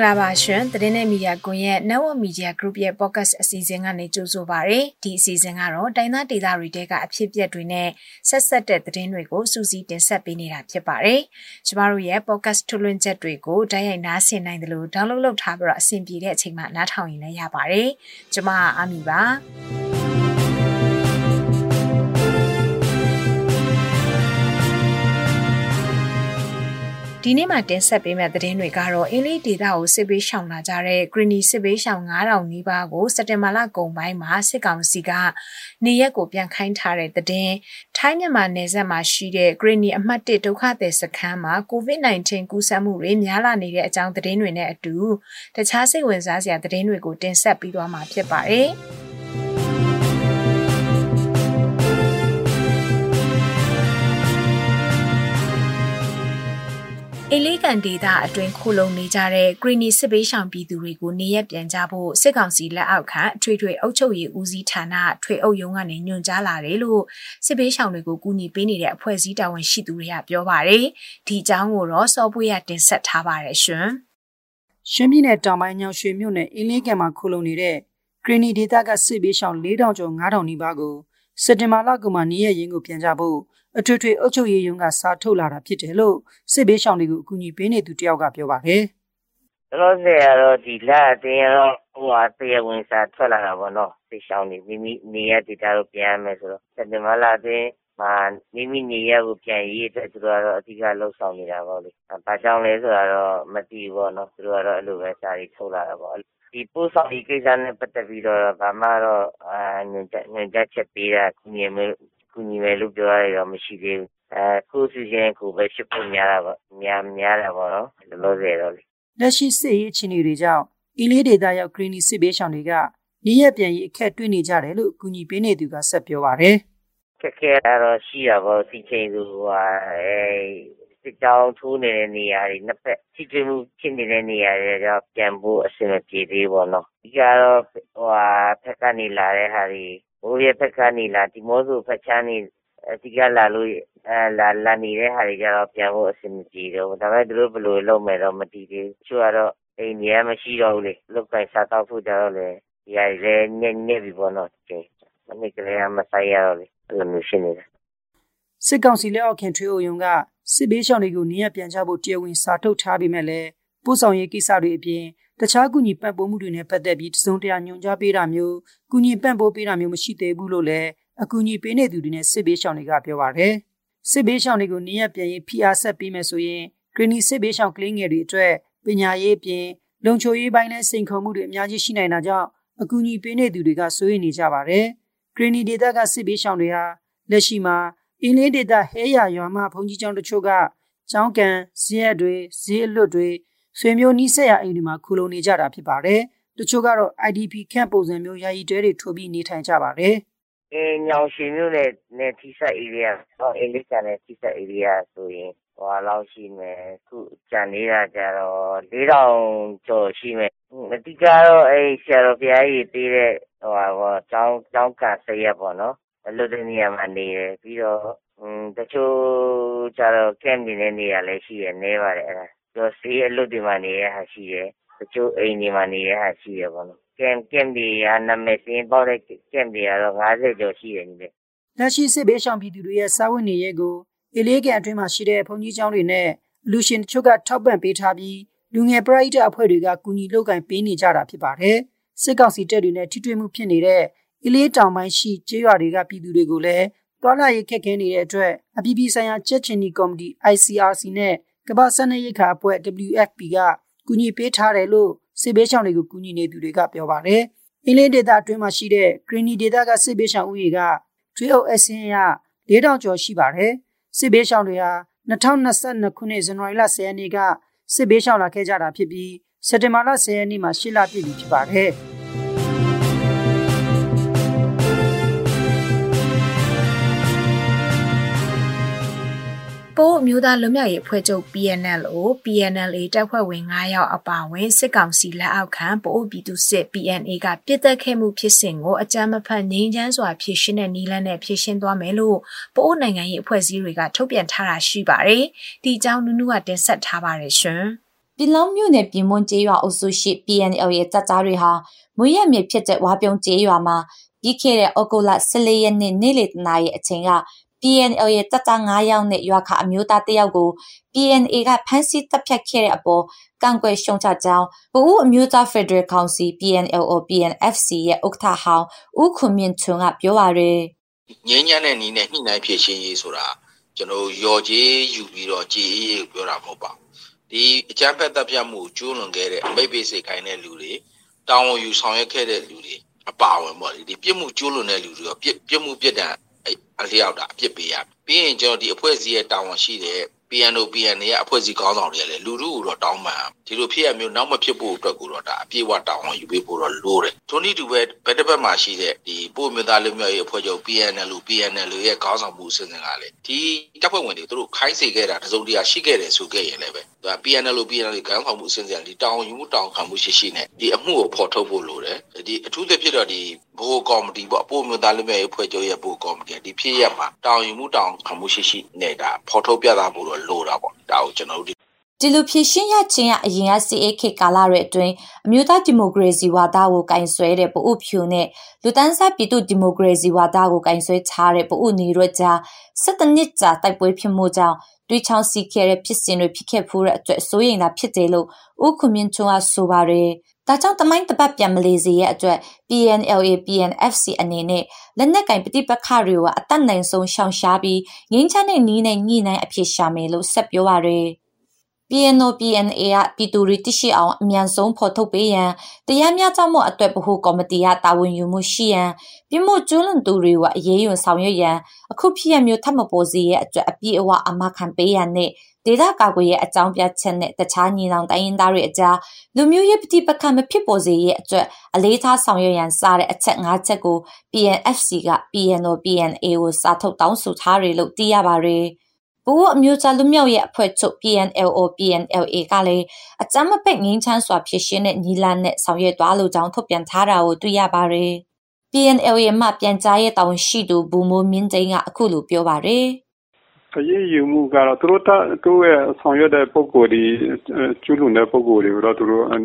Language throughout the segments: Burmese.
င်္ဂလာပါရှင်သတင်းနဲ့မီဒီယာကွန်ရဲ့ Network Media Group ရဲ့ podcast အစီအစဉ်ကနေကြိုဆိုပါရစေဒီအစီအစဉ်ကတော့တိုင်းသားဒေသတွေတဲကအဖြစ်အပျက်တွေနဲ့ဆက်ဆက်တဲ့သတင်းတွေကိုစူးစီးတင်ဆက်ပေးနေတာဖြစ်ပါတယ်ကျမတို့ရဲ့ podcast ထုတ်လွှင့်ချက်တွေကိုတိုက်ရိုက်နားဆင်နိုင်တယ်လို့ download လုပ်ထားပြီးတော့အဆင်ပြေတဲ့အချိန်မှာနားထောင်ရင်လည်းရပါတယ်ကျမအာမီပါ ဒီနေ့မှတင်ဆက်ပေးမယ့်သတင်းတွေကတော့အင်းလေးဒေတာကိုစစ်ပေးရှောင်လာကြတဲ့ Greeny စစ်ပေးရှောင်9000နီးပါးကိုစက်တင်ဘာလကုန်ပိုင်းမှာစစ်ကောင်စီကနေရက်ကိုပြန်ခိုင်းထားတဲ့သတင်းထိုင်းမြန်မာနယ်စပ်မှာရှိတဲ့ Greeny အမှတ်1ဒုက္ခသည်စခန်းမှာ COVID-19 ကူးစက်မှုတွေများလာနေတဲ့အကြောင်းသတင်းတွေနဲ့အတူတခြားစိတ်ဝင်စားစရာသတင်းတွေကိုတင်ဆက်ပြီးသွားမှာဖြစ်ပါတယ်။ အလေးကန်ဒေသအတွင်းခိုလုံနေကြတဲ့ဂရီနီစစ်ပေးရှောင်ပြည်သူတွေကိုနေရက်ပြန်ကြဖို့စစ်ကောင်စီလက်အောက်ခံအထွေထွေအုပ်ချုပ်ရေးဦးစီးဌာနထွေအုပ်ရုံးကနေညွှန်ကြားလာတယ်လို့စစ်ပေးရှောင်တွေကိုကူညီပေးနေတဲ့အဖွဲ့အစည်းတာဝန်ရှိသူတွေကပြောပါတယ်။ဒီအကြောင်းကိုတော့စောပွေးရတင်ဆက်ထားပါတယ်ရှင်။ရှမ်းပြည်နယ်တောင်ပိုင်းညောင်ရွှေမြို့နယ်အင်းလေးကန်မှာခိုလုံနေတဲ့ဂရီနီဒေသကစစ်ပေးရှောင်4000ကျော်9000နီးပါးကိုစက်တင်ဘာလကမှနေရက်ရင်းကိုပြန်ကြဖို့ အထွေထွေအုပ်ချုပ်ရေးရုံးကစာထုတ်လာတာဖြစ်တယ်လို့စစ်ဘေးရှောင်တွေကိုအကူအညီပေးနေသူတယောက်ကပြောပါတယ်။လောဆယ်ကတော့ဒီလအတင်းရောဟိုဟာတရားဝင်စာထွက်လာတာပေါ့နော်။စစ်ရှောင်တွေမိမိနေရဒေတာကိုပြန်ရမယ်ဆိုတော့စက်တင်ဘာလအတွင်းမှာမိမိနေရကိုပြန်ရေးအတွက်သူတို့ကတော့အဓိကလှုပ်ဆောင်နေတာပေါ့လေ။ဘာကြောင့်လဲဆိုတာတော့မသိဘူးပေါ့နော်။သူတို့ကတော့အဲ့လိုပဲစာတွေထုတ်လာတာပေါ့။ဒီပို့ဆောင်ရေးကိစ္စနဲ့ပတ်သက်ပြီးတော့ဘာမှတော့ညွှန်ကြားချက်ပေးတာကူညီ ကူညီမယ်လို့ပြောရတော့မရှိသေးဘူး။အဲကိုယ့်စီစဉ်ကိုယ်ပဲဖြစ်ဖို့များတာပေါ့များများတာပေါ့နော်လောလောဆယ်တော့လေလက်ရှိစစ်ရေးအခြေအနေတွေကြောင့်အီလေးဒေတာရောက်ဂရင်းနီစစ်ဘေးရှောင်တွေကနေရပြန်ရေးအခက်တွေ့နေကြတယ်လို့အကူအညီပေးနေသူကဆက်ပြောပါတယ်ခက်ခဲတော့ရှိတာပေါ့စီချိန်သူဟာအဲစစ်ကြောင်းထိုးနေတဲ့နေရာတွေနှစ်ဖက်ချစ်ချမှုဖြစ်နေတဲ့နေရာတွေကြောင့်ပြန်ဖို့အဆင်မပြေသေးပေါ့နော်ဒီကတော့ဟိုဟာဖက်ကနေလာတဲ့ဟာတွေ ဘိုးရဲ့ဖက်ကနေလာဒီမောဆိုဖက်ချမ်းနေအဓိကလာလို့အဲလာလာနေတဲ့ဟာတွေကြတော့ပြန်ဖို့အဆင်မပြေတော့ဘူးဒါပေမဲ့သူတို့ဘယ်လိုလုပ်မယ်တော့မတည်သေးဘူးသူကတော့အိမ်ကြီးမရှိတော့ဘူးလေလုတ်ကိုင်စားတော့ဖို့ကြတော့လေဒီဟာလည်းညက်ညက်ပြီပေါ့နော်ကျင်းမနစ်ကလေးကမဆိုင်ရတော့လေအဲ့လိုမျိုးဖြစ်နေတယ်စစ်ကောင်စီလက်အောက်ခင်ထွေးအိုယုံကစစ်ဘေးရှောင်တွေကိုနေရပြန်ချဖို့တရားဝင်စာထုတ်ထားပြီးမဲ့လည်းပို့ဆောင်ရေးကိစ္စတွေအပြင် တခြားကူညီပံ့ပိုးမှုတွေနဲ့ပတ်သက်ပြီးတစုံတရာညွှန်ကြားပေးတာမျိုးကူညီပံ့ပိုးပေးတာမျိုးမရှိသေးဘူးလို့လည်းအကူအညီပေးနေသူတွေနဲ့စစ်ဘေးရှောင်တွေကပြောပါတယ်။စစ်ဘေးရှောင်တွေကိုနေရပြန်ရေးဖိအားဆက်ပေးမယ်ဆိုရင်ဂရနီစစ်ဘေးရှောင်ကလေးငယ်တွေအတွက်ပညာရေးအပြင်လုံခြုံရေးပိုင်းနဲ့စိန်ခေါ်မှုတွေအများကြီးရှိနိုင်တာကြောင့်အကူအညီပေးနေသူတွေကစိုးရိမ်နေကြပါတယ်။ဂရနီဒေသကစစ်ဘေးရှောင်တွေဟာလက်ရှိမှာအင်းလေးဒေသဟဲရရွာမှဘုံကြီးကျောင်းတချို့ကကျောင်းကန်ဇီးရက်တွေဇီးအလွတ်တွေ ဆွေမျိုးနီးစက်ရအိမ်တွေမှာခူလုံနေကြတာဖြစ်ပါတယ်။တချို့ကတော့ IDP ခန့်ပုံစံမျိုးယာယီတဲတွေထိုးပြီးနေထိုင်ကြပါတယ်။အဲညောင်ရွှေမြို့နယ်နဲ့ထိစပ်ဧရိယာအင်းလေးကန်နဲ့ထိစပ်ဧရိယာဆိုရင်ဟိုလောက်ရှိမယ်ခုကြံနေတာကြတော့၄000ကျော်ရှိမယ်အဓိကတော့အဲဆရာတော်ဘုရားကြီးပေးတဲ့ဟိုဟာကျောင်းကျောင်းကဆရက်ပေါ့နော်အလုပ်တဲ့နေရာမှာနေတယ်ပြီးတော့တချို့ကျတော့ camp နေတဲ့နေရာလည်းရှိရနေပါတယ်အဲ့ဒါပြီး တော့ဆေးအလုပ်တွေမှာနေတဲ့ဟာရှိတယ်တချို့အိမ်တွေမှာနေတဲ့ဟာရှိရပေါ့နော်ကမ်ကမ်တွေကနာမည်စင်းပေါက်တဲ့ကမ်တွေကတော့90ကျော်ရှိတယ်ညီလေးလက်ရှိစစ်ဘေးရှောင်ပြည်သူတွေရဲ့စာဝတ်နေရေးကိုအလေးကန်အတွင်းမှာရှိတဲ့ဘုံကြီးကျောင်းတွေနဲ့လူရှင်တချို့ကထောက်ပံ့ပေးထားပြီးလူငယ်ပရိသတ်အဖွဲ့တွေကကူညီလုပ်ကင်ပေးနေကြတာဖြစ်ပါတယ်စစ်ကောင်စီတပ်တွေနဲ့ထိတွေ့မှုဖြစ်နေတဲ့အလေးတောင်ပိုင်းရှိကျေးရွာတွေကပြည်သူတွေကိုလည်းတွာလာရေးခက်ခဲနေတဲ့အတွက်အပြည်ပြည်ဆိုင်ရာကြက်ချင်နီကော်မတီ ICRC နဲ့ ကမ္ဘာ့စားနပ်ရိက္ခာအဖွဲ့ WFP ကကူညီပေးထားတယ်လို့စစ်ဘေးရှောင်တွေကိုကူညီနေသူတွေကပြောပါတယ်။အင်းလေးဒေသအတွင်းမှာရှိတဲ့ Greeny ဒေသကစစ်ဘေးရှောင်ဦးရေကထွေးအုပ်အစင်းရ4000ကျော်ရှိပါတယ်။စစ်ဘေးရှောင်တွေဟာ2022ခုနှစ်ဇန်နဝါရီလ10ရက်နေ့ကစစ်ဘေးရှောင်လာခဲ့ကြတာဖြစ်ပြီးစက်တင်ဘာလ10ရက်နေ့မှာရှစ်လပြည့်ပြီဖြစ်ပါတယ်။ ပိုးအမျိုးသားလွတ်မြောက်ရေးအဖွဲ့ချုပ် PNL ကို PNLA တပ်ဖွဲ့ဝင်9ယောက်အပါအဝင်စစ်ကောင်စီလက်အောက်ခံပိုးပြည်သူစစ် PNA ကပြစ်တက်ခဲ့မှုဖြစ်စဉ်ကိုအကြမ်းမဖက်ငြိမ်းချမ်းစွာဖြေရှင်းတဲ့နည်းလမ်းနဲ့ဖြေရှင်းသွားမယ်လို့ပိုးနိုင်ငံရေးအဖွဲ့အစည်းတွေကထုတ်ပြန်ထားတာရှိပါတယ်။ဒီအကြောင်းနုနုကတင်ဆက်ထားပါတယ်ရှင်။ပြည်လုံးမြို့နယ်ပြည်မွန်ကျေးရွာအုပ်စုရှိ PNL ရဲ့တပ်သားတွေဟာမွေးရမြေဖြစ်တဲ့ဝါပြုံကျေးရွာမှာပြီးခဲ့တဲ့ဩဂုတ်လ14ရက်နေ့နေ့လယ်တနာရီအချိန်က PNL ရဲ့တပ်သား9ယောက်နဲ့ရွာခအမျိုးသား1ယောက်ကို PNA ကဖမ်းဆီးတပ်ဖြတ်ခဲ့တဲ့အပေါ်ကန့်ကွက်ရှုံချကြောင်းပူးအမျိုးသားဖက်ဒရယ်ကောင်စီ PNLO PNFC ရဲ့ဥက္ကဋ္ဌဟောင်းဦးခွန်မြင့်ထွန်းကပြောပါရယ်ငင်းညမ်းတဲ့နီးနဲ့ညှိနှိုင်းဖြစ်ရှင်းရေးဆိုတာကျွန်တော်ရော်ကြီးယူပြီးတော့ကြည်ရေးပြောတာမဟုတ်ပါဒီအကြမ်းဖက်တပ်ဖြတ်မှုကျူးလွန်ခဲ့တဲ့အမိတ်ပေးစိတ်ခိုင်းတဲ့လူတွေတောင်းဝန်ယူဆောင်ရွက်ခဲ့တဲ့လူတွေအပါဝင်ပေါ့ဒီပြစ်မှုကျူးလွန်တဲ့လူတွေရောပြစ်ပြစ်မှုပြစ်ဒဏ် အလျောက်တာအပြစ်ပေးရပြီးရင်ကျွန်တော်ဒီအဖွဲ့အစည်းရဲ့တာဝန်ရှိတဲ့ PNO PN ရဲ့အဖွဲ့အစည်းခေါင်းဆောင်တွေလည်းလူလူကိုတော့တောင်းပန်ဒီလိုဖြစ်ရမျိုးနောက်မဖြစ်ဖို့အတွက်ကိုတော့ဒါအပြည့်အဝတောင်းဝန်ယူပေးဖို့တော့လိုတယ်ထိုနည်းတူပဲဘက်တစ်ဘက်မှာရှိတဲ့ဒီပို့မြသားလူမျိုးရဲ့အဖွဲ့ချုပ် PNL PNL ရဲ့ခေါင်းဆောင်မှုအစဉ်စဉ်ကလည်းဒီတပ်ဖွဲ့ဝင်တွေသူတို့ခိုင်းစေခဲ့တာတစုံတရာရှိခဲ့တယ်ဆိုခဲ့ရင်လည်းပဲဒါ PNL PNL ခေါင်းဆောင်မှုအစဉ်စဉ်ဒီတောင်းယူမှုတောင်းခံမှုရှိရှိနဲ့ဒီအမှုကိုဖော်ထုတ်ဖို့လိုတယ်ဒီအထူးသဖြင့်တော့ဒီ ဘိုးကော်မတီပေါ့ပို့မြသားလူမျိုးရဲ့အဖွဲ့ချုပ်ရဲ့ဘိုးကော်မတီဒီဖြစ်ရမှာတောင်းယူမှုတောင်းခံမှုရှိရှိနဲ့ဒါဖော်ထုတ်ပြသဖို့တော့လိုတာပေါ့ဒါကိုကျွန်တော်တို့ ဒီလိုဖြည့်ရှင်းရခြင်းအရင်က CA ခေတ်ကာလရဲ့အတွင်းအမျိုးသားဒီမိုကရေစီဝါဒကိုကင်ဆွဲတဲ့ပအုပ်ဖြူနဲ့လူတန်းစားပြည်သူဒီမိုကရေစီဝါဒကိုကင်ဆွဲထားတဲ့ပအုပ်နေရွက်ကြား17နှစ်ကြာတိုက်ပွဲဖြစ်မှုကြောင့်တွေးချောင်းစီခဲ့တဲ့ဖြစ်စဉ်တွေဖြစ်ခဲ့ဖို့တဲ့အတွက်စိုးရိမ်တာဖြစ်တယ်လို့ဦးခွန်မြင့်ထွန်းကဆိုပါတယ်။ဒါကြောင့်တမိုင်းတပတ်ပြန်မလေးစေရဲ့အတွက် PNLA PNFC အနေနဲ့လက်နက်ကင်ပဋိပက္ခတွေကိုအသက်နိုင်ဆုံးရှောင်ရှားပြီးငင်းချမ်းတဲ့နီးနဲ့ညှိနှိုင်းအဖြစ်ရှာမယ်လို့ဆက်ပြောပါရယ်။ PNO PNA ကပြည်သူတွေသိရှိအောင်အမြန်ဆုံးဖော်ထုတ်ပေးရန်တရားမျှတမှုအတွက်ဗဟိုကော်မတီကတာဝန်ယူမှုရှိရန်ပြမှုကျွလွန်သူတွေကိုအရေးယူဆောင်ရွက်ရန်အခုဖြစ်ရမျိုးထပ်မပေါ်စေရဲ့အတွက်အပြည့်အဝအမခံပေးရန်နဲ့ဒေသကာကွယ်ရဲ့အကြောင်းပြချက်နဲ့တခြားညီနောင်တိုင်းရင်းသားတွေအကြားလူမျိုးရေးပဋိပက္ခမဖြစ်ပေါ်စေရဲ့အတွက်အလေးထားဆောင်ရွက်ရန်စတဲ့အချက်၅ချက်ကို PNFC က PNO PNA ကိုစာထုတ်တောင်းဆိုထားတယ်လို့သိရပါတယ်။ ဘိုးအမျိုးသားလူမျိုးရဲ့အဖွဲ့ချုပ် PNLO PNLA ကလည်းအကြမ်းမဖက်ငင်းချမ်းစွာဖြစ်ရှင်းတဲ့ညီလာနဲ့ဆောင်ရွက်သွားလို့ကြောင်းထုတ်ပြန်ထားတာကိုတွေ့ရပါတယ်။ PNLA ရဲ့မှပြန်ကြားရဲ့တောင်ရှိသူဘူမိုးမြင့်သိန်းကအခုလိုပြောပါတယ်။အရေးယူမှုကတော့သူတို့သူ့ရဲ့ဆောင်ရွက်တဲ့ပုံကိုယ်ဒီကျူးလွန်တဲ့ပုံကိုယ်တွေကိုတော့သူတို့အ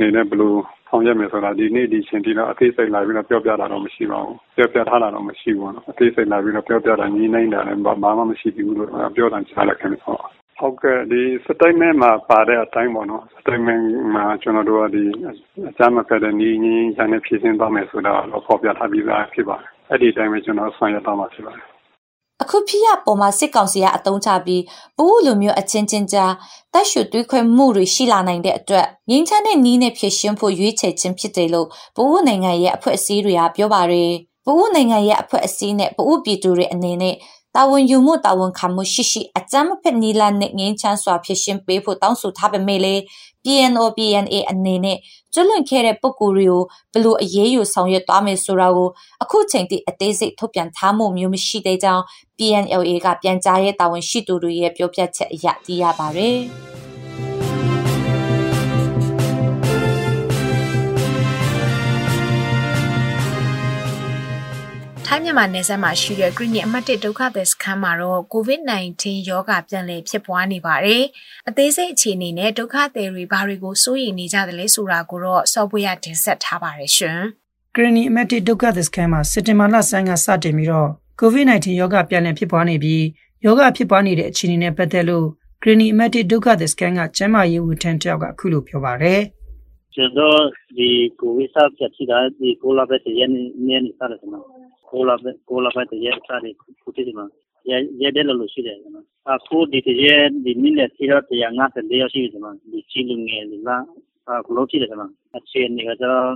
နေနဲ့ဘယ်လို ဆောင်ရွက်မယ်ဆိုတာဒီနေ့ဒီချိန်ထိတော့အသေးစိတ်လာပြီးတော့ပြောပြတာတော့မရှိပါဘူးပြောပြထားတာတော့မရှိဘူးနော်အသေးစိတ်လာပြီးတော့ပြောပြတာညီနိုင်တာလည်းဘာမှမရှိဘူးလို့ပြောတာကြားလိုက်ခင်ဗျဟုတ်ဟုတ်ကဲ့ဒီ statement မှာပါတဲ့အတိုင်းပေါ့နော် statement မှာကျွန်တော်တို့ကဒီအကြမ်းမဖက်တဲ့ညီညီချမ်းနဲ့ဖြည့်ဆင်းသွားမယ်ဆိုတာတော့ဖော်ပြထားပြီးသားဖြစ်ပါတယ်အဲ့ဒီအတိုင်းပဲကျွန်တော်ဆောင်ရွက်သွားမှာဖြစ်ပါတယ် အခုဖြစ်ရပေါ်မှာစစ်ကောင်စီကအတုံးချပြီးပူးလိုမျိုးအချင်းချင်းကြားတက်ရှုတွေးခွဲမှုတွေရှိလာနိုင်တဲ့အတွက်ငင်းချမ်းတဲ့နီးနဲ့ဖြစ်ရှင်းဖို့ရွေးချယ်ခြင်းဖြစ်တယ်လို့ပူးနိုင်ငံရဲ့အဖွဲ့အစည်းတွေကပြောပါရယ်ပူးနိုင်ငံရဲ့အဖွဲ့အစည်းနဲ့ပူးပြည်သူတွေအနေနဲ့ တာဝန်ယူမှုတာဝန်ခံမှုရှိရှိအကြမ်းမဖက်နီလာနဲ့ငင်းချမ်းစွာဖြစ်ရှင်းပေးဖို့တောင်းဆိုထားပေမဲ့လေ PNO PNA အနေနဲ့ကျွလွန်ခဲ့တဲ့ပုံကိုယ်တွေကိုဘလို့အရေးယူဆောင်ရွက်သွားမယ်ဆိုတာကိုအခုချိန်ထိအသေးစိတ်ထုတ်ပြန်ထားမှုမျိုးမရှိသေးကြောင်း PNLA ကပြန်ကြားရေးတာဝန်ရှိသူတွေရဲ့ပြောပြချက်အရသိရပါတယ်။ ထိုင်းမြန်မာနယ်စပ်မှာရှိတဲ့ဂရိနစ်အမှတ်1ဒုက္ခသည်စခန်းမှာတော့ COVID-19 ရောဂါပြန်လည်ဖြစ်ပွားနေပါတယ်။အသေးစိတ်အခြေအနေနဲ့ဒုက္ခသည်တွေဘာတွေကိုစိုးရိမ်နေကြတယ်လဲဆိုတာကိုတော့စောပွေရတင်ဆက်ထားပါတယ်ရှင်။ဂရိနစ်အမှတ်1ဒုက္ခသည်စခန်းမှာစက်တင်ဘာလဆန်းကစတင်ပြီးတော့ COVID-19 ရောဂါပြန်လည်ဖြစ်ပွားနေပြီးယောဂဖြစ်ပွားနေတဲ့အခြေအနေနဲ့ပတ်သက်လို့ဂရနီအမတ်တီဒုက္ခသစ္စကန်ကကျမ်းမာရေးဝန်ထမ်းတယောက်ကအခုလိုပြောပါရယ်ကျွန်တော်ဒီကိုဝိစာပြချီတာဒီကိုလာပဲတရနေနေနေစားတယ်နော် ကိုလာပဲကိုလာပဲတရစားတယ်ခုတည်းမှာရရတဲ့လို့ရှိတယ်နော်အခုဒီတရဒီမိနဲ့စီတော့154ရောက်ရှိတယ်နော်ဒီချီလူငယ်ဒီလားအခုလို့ရှိတယ်နော်အခြေအနေကတော့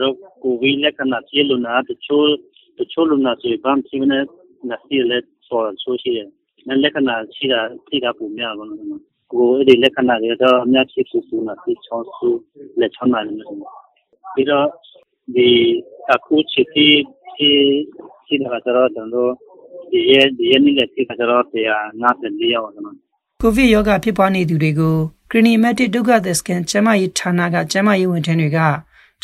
တို့ကိုဝိလက္ခဏာချီလူနာတချို့တချို့လူနာတွေဗမ်းစီနေနာစီလက်ဆောဆိုရှိတယ်လက္ခဏာရှိတာသိတာပုံများပါတော့ကိုအဲ့ဒီလက္ခဏာတွေတော့အများကြီးကိုပူနာသိချောင်းစုလက်ချောင်းနာနေတယ်ပြီးတော့ဒီအခုချစ်တီ ဒီဒီကတော့ကျွန်တော်ဒီရဲ့ဒီရဲ့နေ့လက်သိကတော့တရား54ရောက်တော့ကိုဗစ်ရောဂါဖြစ်ပွားနေသူတွေကိုဂရီနီမက်တစ်ဒုက္ခသစကန်ကျမရေးဌာနကကျမရေးဝန်ထမ်းတွေက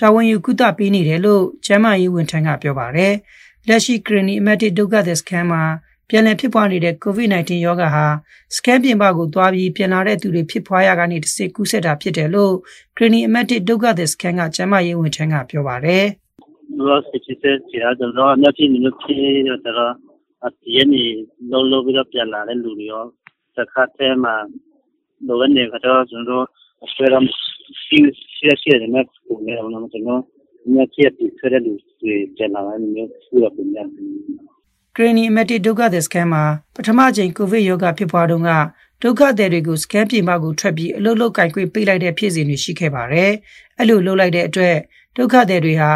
တာဝန်ယူကုသပေးနေတယ်လို့ကျမရေးဝန်ထမ်းကပြောပါတယ်။လက်ရှိဂရီနီအမက်တစ်ဒုက္ခသည်စခန်းမှာပြန်လည်ဖြစ်ပွားနေတဲ့ COVID-19 ရောဂါဟာစကန်ပြင်ပကိုသွားပြီးပြန်လာတဲ့သူတွေဖြစ်ပွားရကနေတစ်စစ်ကူးဆက်တာဖြစ်တယ်လို့ဂရီနီအမတ်တစ်ဒုက္ခသည်စကန်ကကျမ်းမာရေးဝန်ထမ်းကပြောပါတယ်။ လောစစ်စစ်စီရာတော့အများကြီးမျိုးဖြစ်တော့အတည်းနေလုံးလုံးပြီးတော့ပြန်လာတဲ့လူတွေရောတခါတည်းမှာလိုနေကတော့ကျွန်တော်အဆွဲရမ်းစီစီစီရတဲ့ပုံနဲ့တော့ကျွန်တော်မြတ်ချက်ပြီးဆွဲတဲ့လူတွေပြန်လာတဲ့မျိုးဖူးရပုံနဲ့ဂရနီအမက်တစ်ဒုက္ခသည်စကန်မှာပထမချိန်ကိုဗစ်ရောဂါဖြစ်ပွားတုန်းကဒုက္ခသည်တွေကိုစကန်ပြင်ပကိုထွက်ပြီးအလုလုကင်ကွေပိတ်လိုက်တဲ့ဖြစ်စဉ်တွေရှိခဲ့ပါတယ်။အဲ့လိုလုပ်လိုက်တဲ့အတွက်ဒုက္ခသည်တွေဟာ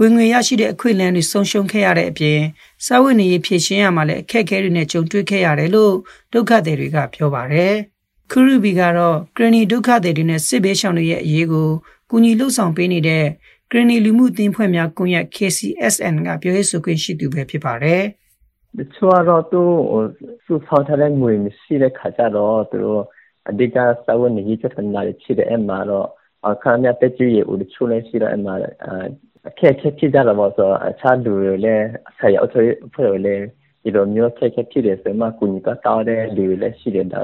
ဝင်ငွေရရှိတဲ့အခွင့်အလမ်းတွေဆုံးရှုံးခဲ့ရတဲ့အပြင်စာဝတ်နေရေးဖြည့်ရှင်းရမှာလည်းအခက်အခဲတွေနဲ့ကြုံတွေ့ခဲ့ရတယ်လို့ဒုက္ခသည်တွေကပြောပါတယ်။ခရူဘီကတော့ဂရနီဒုက္ခသည်တွေနဲ့စစ်ဘေးရှောင်တွေရဲ့အရေးကိုကူညီလှုပ်ဆောင်ပေးနေတဲ့ဂရနီလူမှုအသင်းဖွဲ့များကွန်ရက် KCSN ကပြောရေးဆိုခွင့်ရှိသူပဲဖြစ်ပါတယ်။တချို့ကတော့သူစုဆောင်းထားတဲ့ငွေမရှိတဲ့ခါကျတော့သူတို့အဓိကစာဝတ်နေရေးပြဿနာတွေဖြစ်တဲ့အဲ့မှာတော့အခါမြတ်တက်ကြည့်ရဦးတချို့လည်းရှိတော့အဲ့မှာ အခက်အခဲဖြစ်ကြတော့ပေါ့ဆိုအခြားလူတွေလည်းဆက်ရောက်ထွက်ဖွဲ့လည်းဒီလိုမျိုးအခက်အခဲဖြစ်တယ်ဆိုမှကုညီတော့တောင်းတဲ့လူတွေလည်းရှိတယ်ဒါ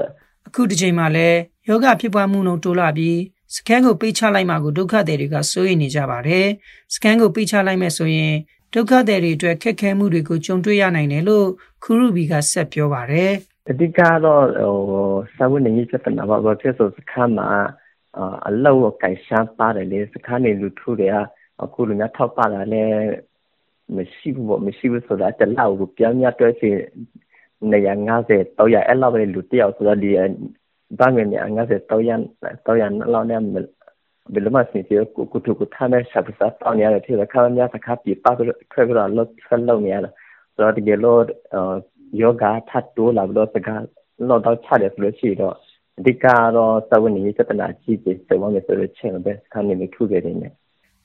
အခုဒီချိန်မှာလည်းယောဂဖြစ်ပွားမှုနှုန်းတိုးလာပြီးစကန်ကိုပေးချလိုက်မှကိုဒုက္ခသည်တွေကစိုးရိမ်နေကြပါတယ်စကန်ကိုပေးချလိုက်မဲ့ဆိုရင်ဒုက္ခသည်တွေအတွက်ခက်ခဲမှုတွေကိုကြုံတွေ့ရနိုင်တယ်လို့ခူရူဘီကဆက်ပြောပါတယ်အဓိကတော့ဟိုစာဝတ်နေရေးပြဿနာပါဘာဖြစ်ဆိုစခန်းမှာအလောက်ကိုင်ရှားပါတယ်လေစခန်းနေလူထုတွေက အခုလူများထောက်ပါလာလဲမရှိဘူးပေါ့မရှိဘူးဆိုတာတလောက်ကိုပြောင်းရတွဲစီ150 300အဲ့လောက်ပဲလူတယောက်ဆိုတော့ဒီဘာငွေနေ50 300 300လောက်နဲ့ဘယ်လိုမှစီစီကိုကိုတူကိုထားမဲ့ဆက်ဆက်တောင်းရတယ်ဖြစ်တယ်ခါများတစ်ခါပြပါပြီးထွက်ပြီးတော့လောက်ဆက်လုံးနေရတယ်ဆိုတော့ဒီလိုယောဂထပ်တိုးလာပြီးတော့စကားလောက်တော့ချတယ်ဆိုလို့ရှိတော့အဓိကတော့သဝနေပြဿနာကြီးကြီးစေဝမယ်ဆိုလို့ချင်းပဲခါနေမိထုခဲ့တယ်နဲ့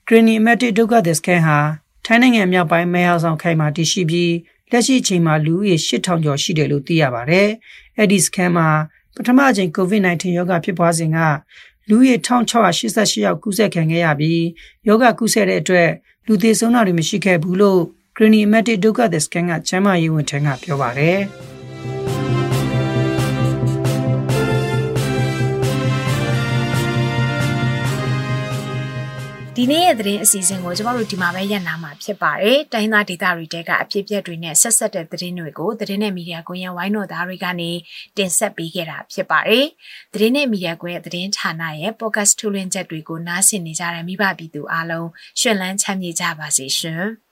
ဂရနီမက်တစ်ဒုက္ခသည်စကန်ဟာထိုင်းနိုင်ငံမြောက်ပိုင်းမဲဟောင်ဆောင်ခိုင်မှာတည်ရှိပြီးလက်ရှိအချိန်မှာလူဦးရေ8000ကျော်ရှိတယ်လို့သိရပါတယ်။အဲ့ဒီစကန်မှာပထမအကြိမ် COVID-19 ရောဂါဖြစ်ပွားစဉ်ကလူဦးရေ1688ယောက်ကူးစက်ခံခဲ့ရပြီးယောဂကူးစက်တဲ့အတွက်လူသေဆုံးတာတွေမရှိခဲ့ဘူးလို့ Green Emetic ဒုက္ခသည်စကန်ကချမ်းမာရေးဝန်ထမ်းကပြောပါတယ်။ ဒီနေ့ရဲ့သတင်းအစီအစဉ်ကိုကျမတို့ဒီမှာပဲရပ်နာမှာဖြစ်ပါတယ်။တိုင်းသားဒေသတွေတဲကအဖြစ်အပျက်တွေနဲ့ဆက်ဆက်တဲ့သတင်းတွေကိုသတင်းနဲ့မီဒီယာကွန်ရက်ဝိုင်းတော်သားတွေကနေတင်ဆက်ပေးခဲ့တာဖြစ်ပါတယ်။သတင်းနဲ့မီဒီယာကွန်ရက်သတင်းဌာနရဲ့ podcast ထုတ်လွှင့်ချက်တွေကိုနားဆင်နေကြတဲ့မိဘပြည်သူအားလုံးရှင်လန်းချမ်းမြေ့ကြပါစေရှင်။